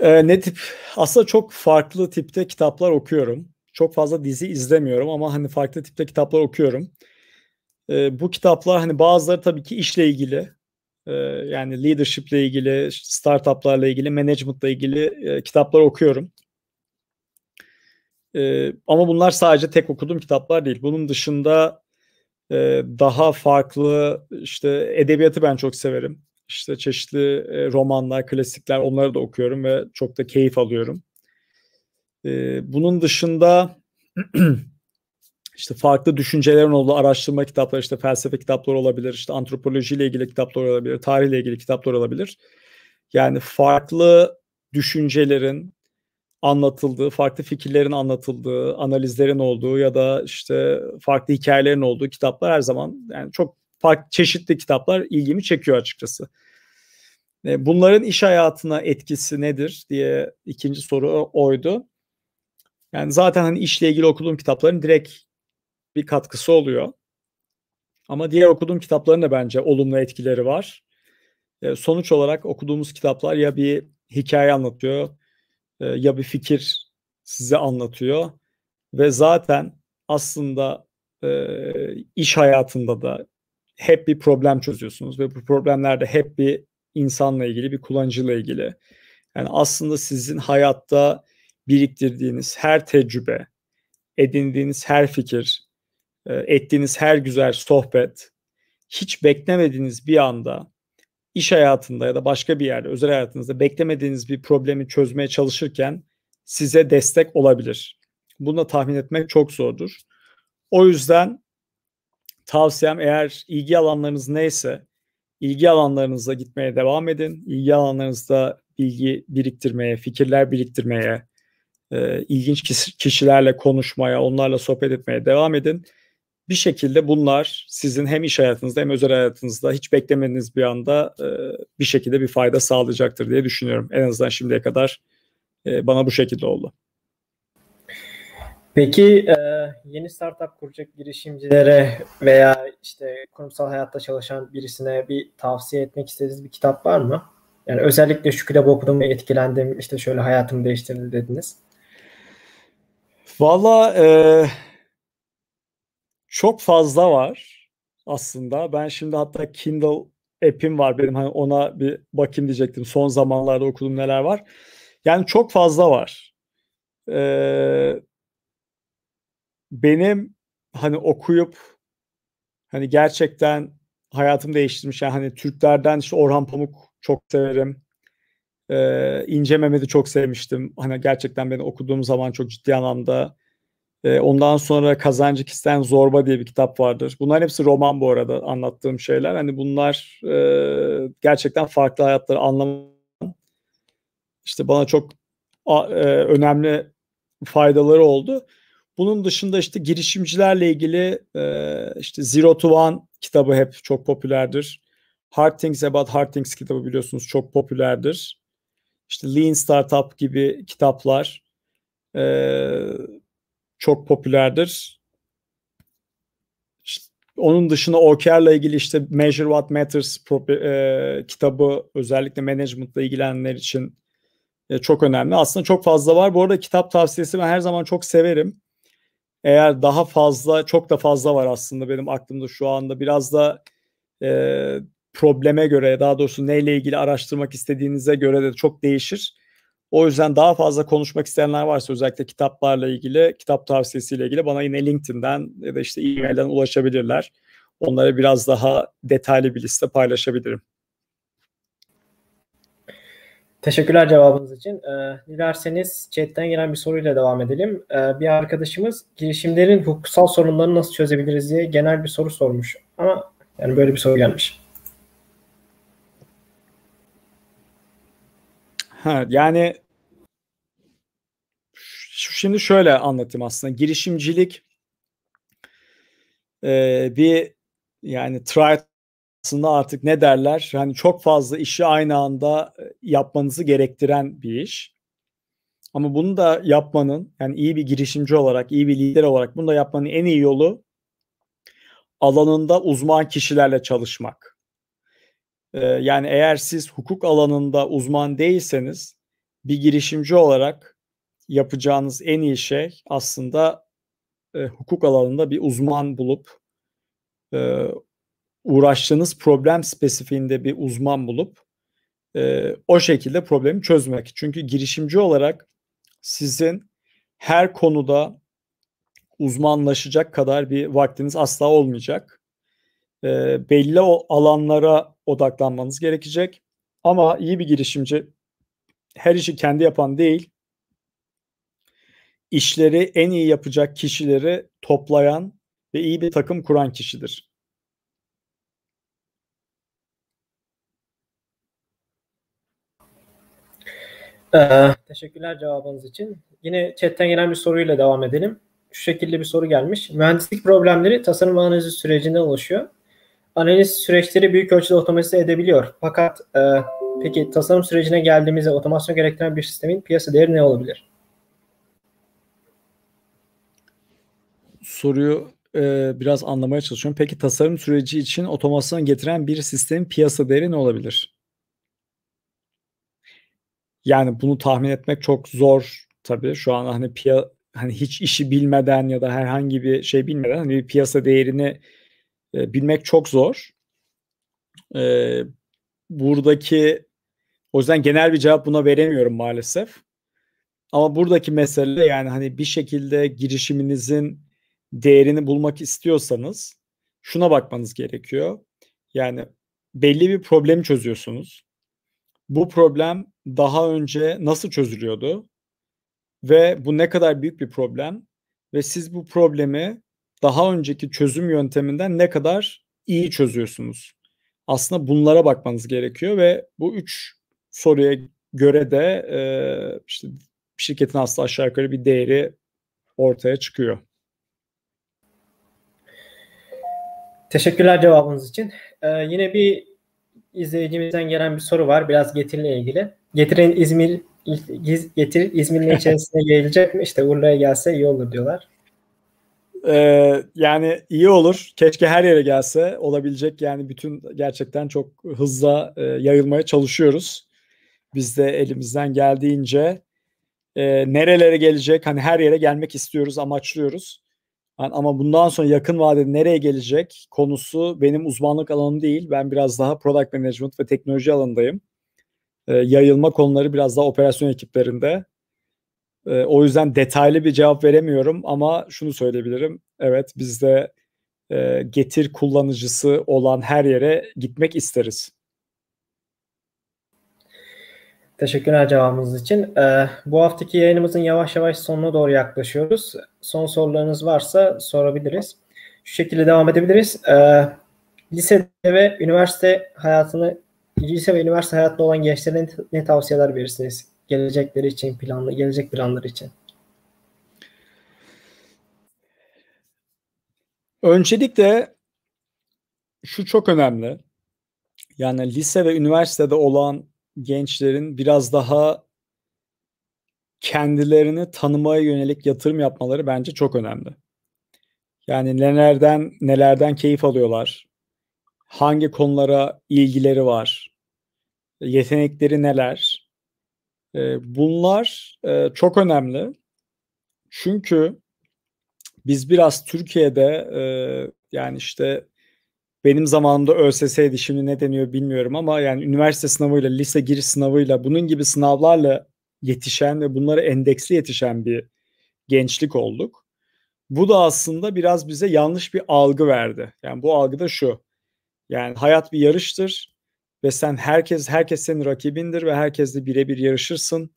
Speaker 2: Ee, ne tip? Aslında çok farklı tipte kitaplar okuyorum. Çok fazla dizi izlemiyorum ama hani farklı tipte kitaplar okuyorum. Ee, bu kitaplar hani bazıları tabii ki işle ilgili. Ee, yani leadership ile ilgili, startuplarla ilgili, managementla ilgili e, kitaplar okuyorum. Ee, ama bunlar sadece tek okuduğum kitaplar değil. Bunun dışında e, daha farklı işte edebiyatı ben çok severim. İşte çeşitli e, romanlar, klasikler onları da okuyorum ve çok da keyif alıyorum. E, bunun dışında işte farklı düşüncelerin olduğu araştırma kitapları, işte felsefe kitapları olabilir, işte antropolojiyle ilgili kitaplar olabilir, tarihle ilgili kitaplar olabilir. Yani farklı düşüncelerin, anlatıldığı, farklı fikirlerin anlatıldığı, analizlerin olduğu ya da işte farklı hikayelerin olduğu kitaplar her zaman yani çok farklı çeşitli kitaplar ilgimi çekiyor açıkçası. E, bunların iş hayatına etkisi nedir diye ikinci soru oydu. Yani zaten hani işle ilgili okuduğum kitapların direkt bir katkısı oluyor. Ama diğer okuduğum kitapların da bence olumlu etkileri var. E, sonuç olarak okuduğumuz kitaplar ya bir hikaye anlatıyor e, ya bir fikir size anlatıyor ve zaten aslında e, iş hayatında da hep bir problem çözüyorsunuz ve bu problemlerde hep bir insanla ilgili, bir kullanıcıyla ilgili. Yani aslında sizin hayatta biriktirdiğiniz her tecrübe, edindiğiniz her fikir, ettiğiniz her güzel sohbet hiç beklemediğiniz bir anda iş hayatında ya da başka bir yerde özel hayatınızda beklemediğiniz bir problemi çözmeye çalışırken size destek olabilir. Bunu da tahmin etmek çok zordur. O yüzden tavsiyem eğer ilgi alanlarınız neyse ilgi alanlarınıza gitmeye devam edin. İlgi alanlarınızda bilgi biriktirmeye, fikirler biriktirmeye, e, ilginç kişilerle konuşmaya, onlarla sohbet etmeye devam edin bir şekilde bunlar sizin hem iş hayatınızda hem özel hayatınızda hiç beklemediğiniz bir anda e, bir şekilde bir fayda sağlayacaktır diye düşünüyorum. En azından şimdiye kadar e, bana bu şekilde oldu.
Speaker 1: Peki e, yeni startup kuracak girişimcilere veya işte kurumsal hayatta çalışan birisine bir tavsiye etmek istediğiniz bir kitap var mı? Yani özellikle şu kitabı okudum ve etkilendim işte şöyle hayatımı değiştirdi dediniz.
Speaker 2: Valla e, çok fazla var aslında. Ben şimdi hatta Kindle app'im var benim hani ona bir bakayım diyecektim. Son zamanlarda okudum neler var. Yani çok fazla var. Ee, benim hani okuyup hani gerçekten hayatım değiştirmiş. Yani hani Türklerden işte Orhan Pamuk çok severim. Ee, İnce Mehmet'i çok sevmiştim. Hani gerçekten beni okuduğum zaman çok ciddi anlamda. Ee, ondan sonra Kazancı Kisten Zorba diye bir kitap vardır. Bunlar hepsi roman bu arada anlattığım şeyler. Hani bunlar e, gerçekten farklı hayatları anlaman işte bana çok e, önemli faydaları oldu. Bunun dışında işte girişimcilerle ilgili e, işte Zero to One kitabı hep çok popülerdir. Hard Things About Hard Things kitabı biliyorsunuz çok popülerdir. İşte Lean Startup gibi kitaplar e, çok popülerdir. İşte onun dışında OKR'la ilgili işte Measure What Matters e, kitabı özellikle management'la ilgilenenler için e, çok önemli. Aslında çok fazla var. Bu arada kitap tavsiyesi ben her zaman çok severim. Eğer daha fazla, çok da fazla var aslında benim aklımda şu anda. Biraz da e, probleme göre, daha doğrusu neyle ilgili araştırmak istediğinize göre de çok değişir. O yüzden daha fazla konuşmak isteyenler varsa özellikle kitaplarla ilgili, kitap tavsiyesiyle ilgili bana yine LinkedIn'den ya da işte e-mailden ulaşabilirler. Onlara biraz daha detaylı bir liste paylaşabilirim.
Speaker 1: Teşekkürler cevabınız için. Ee, dilerseniz chatten gelen bir soruyla devam edelim. Ee, bir arkadaşımız girişimlerin hukuksal sorunlarını nasıl çözebiliriz diye genel bir soru sormuş. Ama yani böyle bir soru gelmiş.
Speaker 2: Yani şimdi şöyle anlatayım aslında. Girişimcilik e, bir yani try aslında artık ne derler? Yani çok fazla işi aynı anda e, yapmanızı gerektiren bir iş. Ama bunu da yapmanın yani iyi bir girişimci olarak, iyi bir lider olarak bunu da yapmanın en iyi yolu alanında uzman kişilerle çalışmak. Ee, yani eğer siz hukuk alanında uzman değilseniz bir girişimci olarak yapacağınız en iyi şey aslında e, hukuk alanında bir uzman bulup e, uğraştığınız problem spesifiğinde bir uzman bulup e, o şekilde problemi çözmek. Çünkü girişimci olarak sizin her konuda uzmanlaşacak kadar bir vaktiniz asla olmayacak. E, belli o alanlara odaklanmanız gerekecek. Ama iyi bir girişimci her işi kendi yapan değil, işleri en iyi yapacak kişileri toplayan ve iyi bir takım kuran kişidir.
Speaker 1: Ee, teşekkürler cevabınız için. Yine chatten gelen bir soruyla devam edelim. Şu şekilde bir soru gelmiş. Mühendislik problemleri tasarım analizi sürecinde oluşuyor. Analiz süreçleri büyük ölçüde otomatize edebiliyor. Fakat e, peki tasarım sürecine geldiğimizde otomasyon gerektiren bir sistemin piyasa değeri ne olabilir?
Speaker 2: Soruyu e, biraz anlamaya çalışıyorum. Peki tasarım süreci için otomasyon getiren bir sistemin piyasa değeri ne olabilir? Yani bunu tahmin etmek çok zor tabii. Şu an hani piya hani hiç işi bilmeden ya da herhangi bir şey bilmeden hani bir piyasa değerini e, bilmek çok zor. E, buradaki o yüzden genel bir cevap buna veremiyorum maalesef. Ama buradaki mesele yani hani bir şekilde girişiminizin değerini bulmak istiyorsanız şuna bakmanız gerekiyor. Yani belli bir problemi çözüyorsunuz bu problem daha önce nasıl çözülüyordu ve bu ne kadar büyük bir problem ve siz bu problemi daha önceki çözüm yönteminden ne kadar iyi çözüyorsunuz. Aslında bunlara bakmanız gerekiyor ve bu üç soruya göre de e, işte şirketin aslında aşağı yukarı bir değeri ortaya çıkıyor.
Speaker 1: Teşekkürler cevabınız için. Ee, yine bir izleyicimizden gelen bir soru var. Biraz Getir'le ilgili. Getir'in İzmir Getir İzmir'in içerisine gelecek mi? İşte Urla'ya gelse iyi olur diyorlar.
Speaker 2: Ee, yani iyi olur. Keşke her yere gelse. Olabilecek yani bütün gerçekten çok hızla e, yayılmaya çalışıyoruz. Biz de elimizden geldiğince e, nerelere gelecek? Hani her yere gelmek istiyoruz, amaçlıyoruz. Yani ama bundan sonra yakın vadede nereye gelecek konusu benim uzmanlık alanım değil. Ben biraz daha product management ve teknoloji alanındayım. Ee, yayılma konuları biraz daha operasyon ekiplerinde. E, o yüzden detaylı bir cevap veremiyorum ama şunu söyleyebilirim. Evet biz de e, getir kullanıcısı olan her yere gitmek isteriz.
Speaker 1: Teşekkürler cevabınız için. Ee, bu haftaki yayınımızın yavaş yavaş sonuna doğru yaklaşıyoruz. Son sorularınız varsa sorabiliriz. Şu şekilde devam edebiliriz. Ee, lisede ve üniversite hayatını, lise ve üniversite hayatında olan gençlere ne tavsiyeler verirsiniz? Gelecekleri için, planlı, gelecek planları için.
Speaker 2: Öncelikle şu çok önemli. Yani lise ve üniversitede olan gençlerin biraz daha kendilerini tanımaya yönelik yatırım yapmaları bence çok önemli. Yani nelerden nelerden keyif alıyorlar? Hangi konulara ilgileri var? Yetenekleri neler? Bunlar çok önemli. Çünkü biz biraz Türkiye'de yani işte benim zamanımda ÖSS'ydi şimdi ne deniyor bilmiyorum ama yani üniversite sınavıyla, lise giriş sınavıyla bunun gibi sınavlarla yetişen ve bunları endeksli yetişen bir gençlik olduk. Bu da aslında biraz bize yanlış bir algı verdi. Yani bu algı da şu. Yani hayat bir yarıştır ve sen herkes herkes senin rakibindir ve herkesle birebir yarışırsın.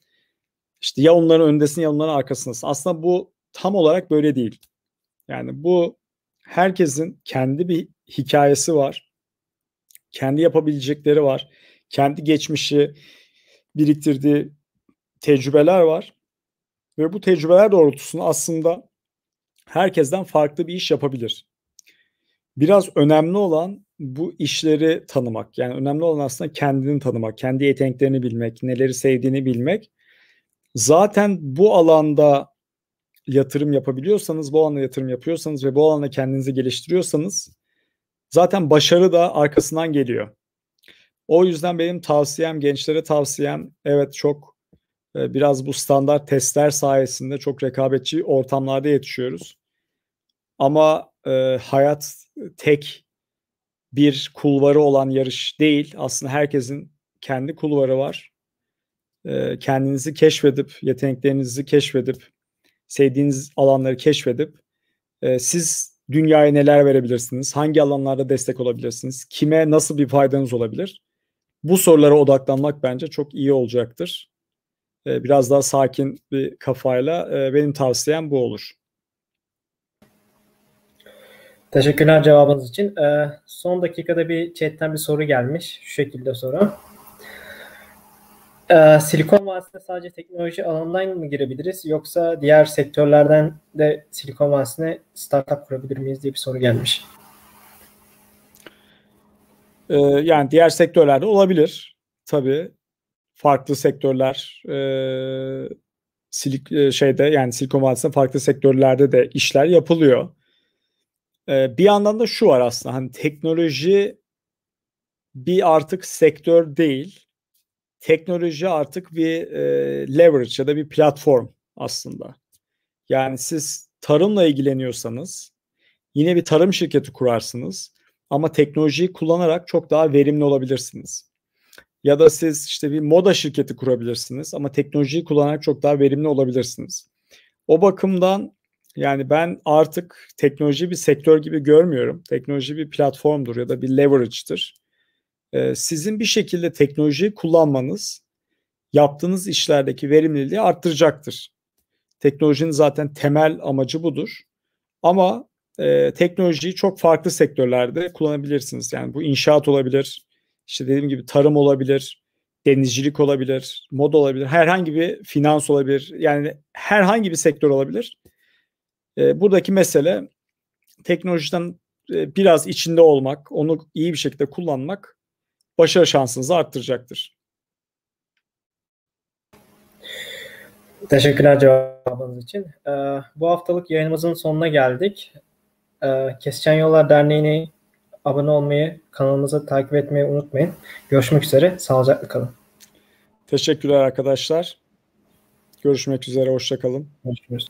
Speaker 2: İşte ya onların öndesin ya onların arkasındasın. Aslında bu tam olarak böyle değil. Yani bu herkesin kendi bir hikayesi var. Kendi yapabilecekleri var. Kendi geçmişi biriktirdiği tecrübeler var. Ve bu tecrübeler doğrultusunda aslında herkesten farklı bir iş yapabilir. Biraz önemli olan bu işleri tanımak. Yani önemli olan aslında kendini tanımak, kendi yeteneklerini bilmek, neleri sevdiğini bilmek. Zaten bu alanda yatırım yapabiliyorsanız, bu alanda yatırım yapıyorsanız ve bu alanda kendinizi geliştiriyorsanız zaten başarı da arkasından geliyor. O yüzden benim tavsiyem, gençlere tavsiyem evet çok e, biraz bu standart testler sayesinde çok rekabetçi ortamlarda yetişiyoruz. Ama e, hayat tek bir kulvarı olan yarış değil. Aslında herkesin kendi kulvarı var. E, kendinizi keşfedip, yeteneklerinizi keşfedip, sevdiğiniz alanları keşfedip e, siz dünyaya neler verebilirsiniz? Hangi alanlarda destek olabilirsiniz? Kime nasıl bir faydanız olabilir? Bu sorulara odaklanmak bence çok iyi olacaktır. E, biraz daha sakin bir kafayla e, benim tavsiyem bu olur.
Speaker 1: Teşekkürler cevabınız için. Ee, son dakikada bir chatten bir soru gelmiş. Şu şekilde soru. Ee, Silikon Vadisi'ne sadece teknoloji alanından mı girebiliriz yoksa diğer sektörlerden de Silikon Vadisi'ne startup kurabilir miyiz diye bir soru gelmiş.
Speaker 2: Ee, yani diğer sektörlerde olabilir tabii. Farklı sektörler e, silik e, şeyde yani Silikon Vadisi'nde farklı sektörlerde de işler yapılıyor. Ee, bir yandan da şu var aslında hani teknoloji bir artık sektör değil teknoloji artık bir e, leverage ya da bir platform aslında. Yani siz tarımla ilgileniyorsanız yine bir tarım şirketi kurarsınız ama teknolojiyi kullanarak çok daha verimli olabilirsiniz. Ya da siz işte bir moda şirketi kurabilirsiniz ama teknolojiyi kullanarak çok daha verimli olabilirsiniz. O bakımdan yani ben artık teknoloji bir sektör gibi görmüyorum. Teknoloji bir platformdur ya da bir leverage'dır sizin bir şekilde teknolojiyi kullanmanız yaptığınız işlerdeki verimliliği arttıracaktır. Teknolojinin zaten temel amacı budur. Ama e, teknolojiyi çok farklı sektörlerde kullanabilirsiniz. Yani bu inşaat olabilir, işte dediğim gibi tarım olabilir, denizcilik olabilir, moda olabilir, herhangi bir finans olabilir. Yani herhangi bir sektör olabilir. E, buradaki mesele teknolojiden e, biraz içinde olmak, onu iyi bir şekilde kullanmak başarı şansınızı arttıracaktır.
Speaker 1: Teşekkürler cevabınız için. Ee, bu haftalık yayınımızın sonuna geldik. Ee, Kesişen Yollar Derneği'ne abone olmayı, kanalımızı takip etmeyi unutmayın. Görüşmek üzere, sağlıcakla kalın.
Speaker 2: Teşekkürler arkadaşlar. Görüşmek üzere, hoşçakalın.
Speaker 1: Görüşürüz.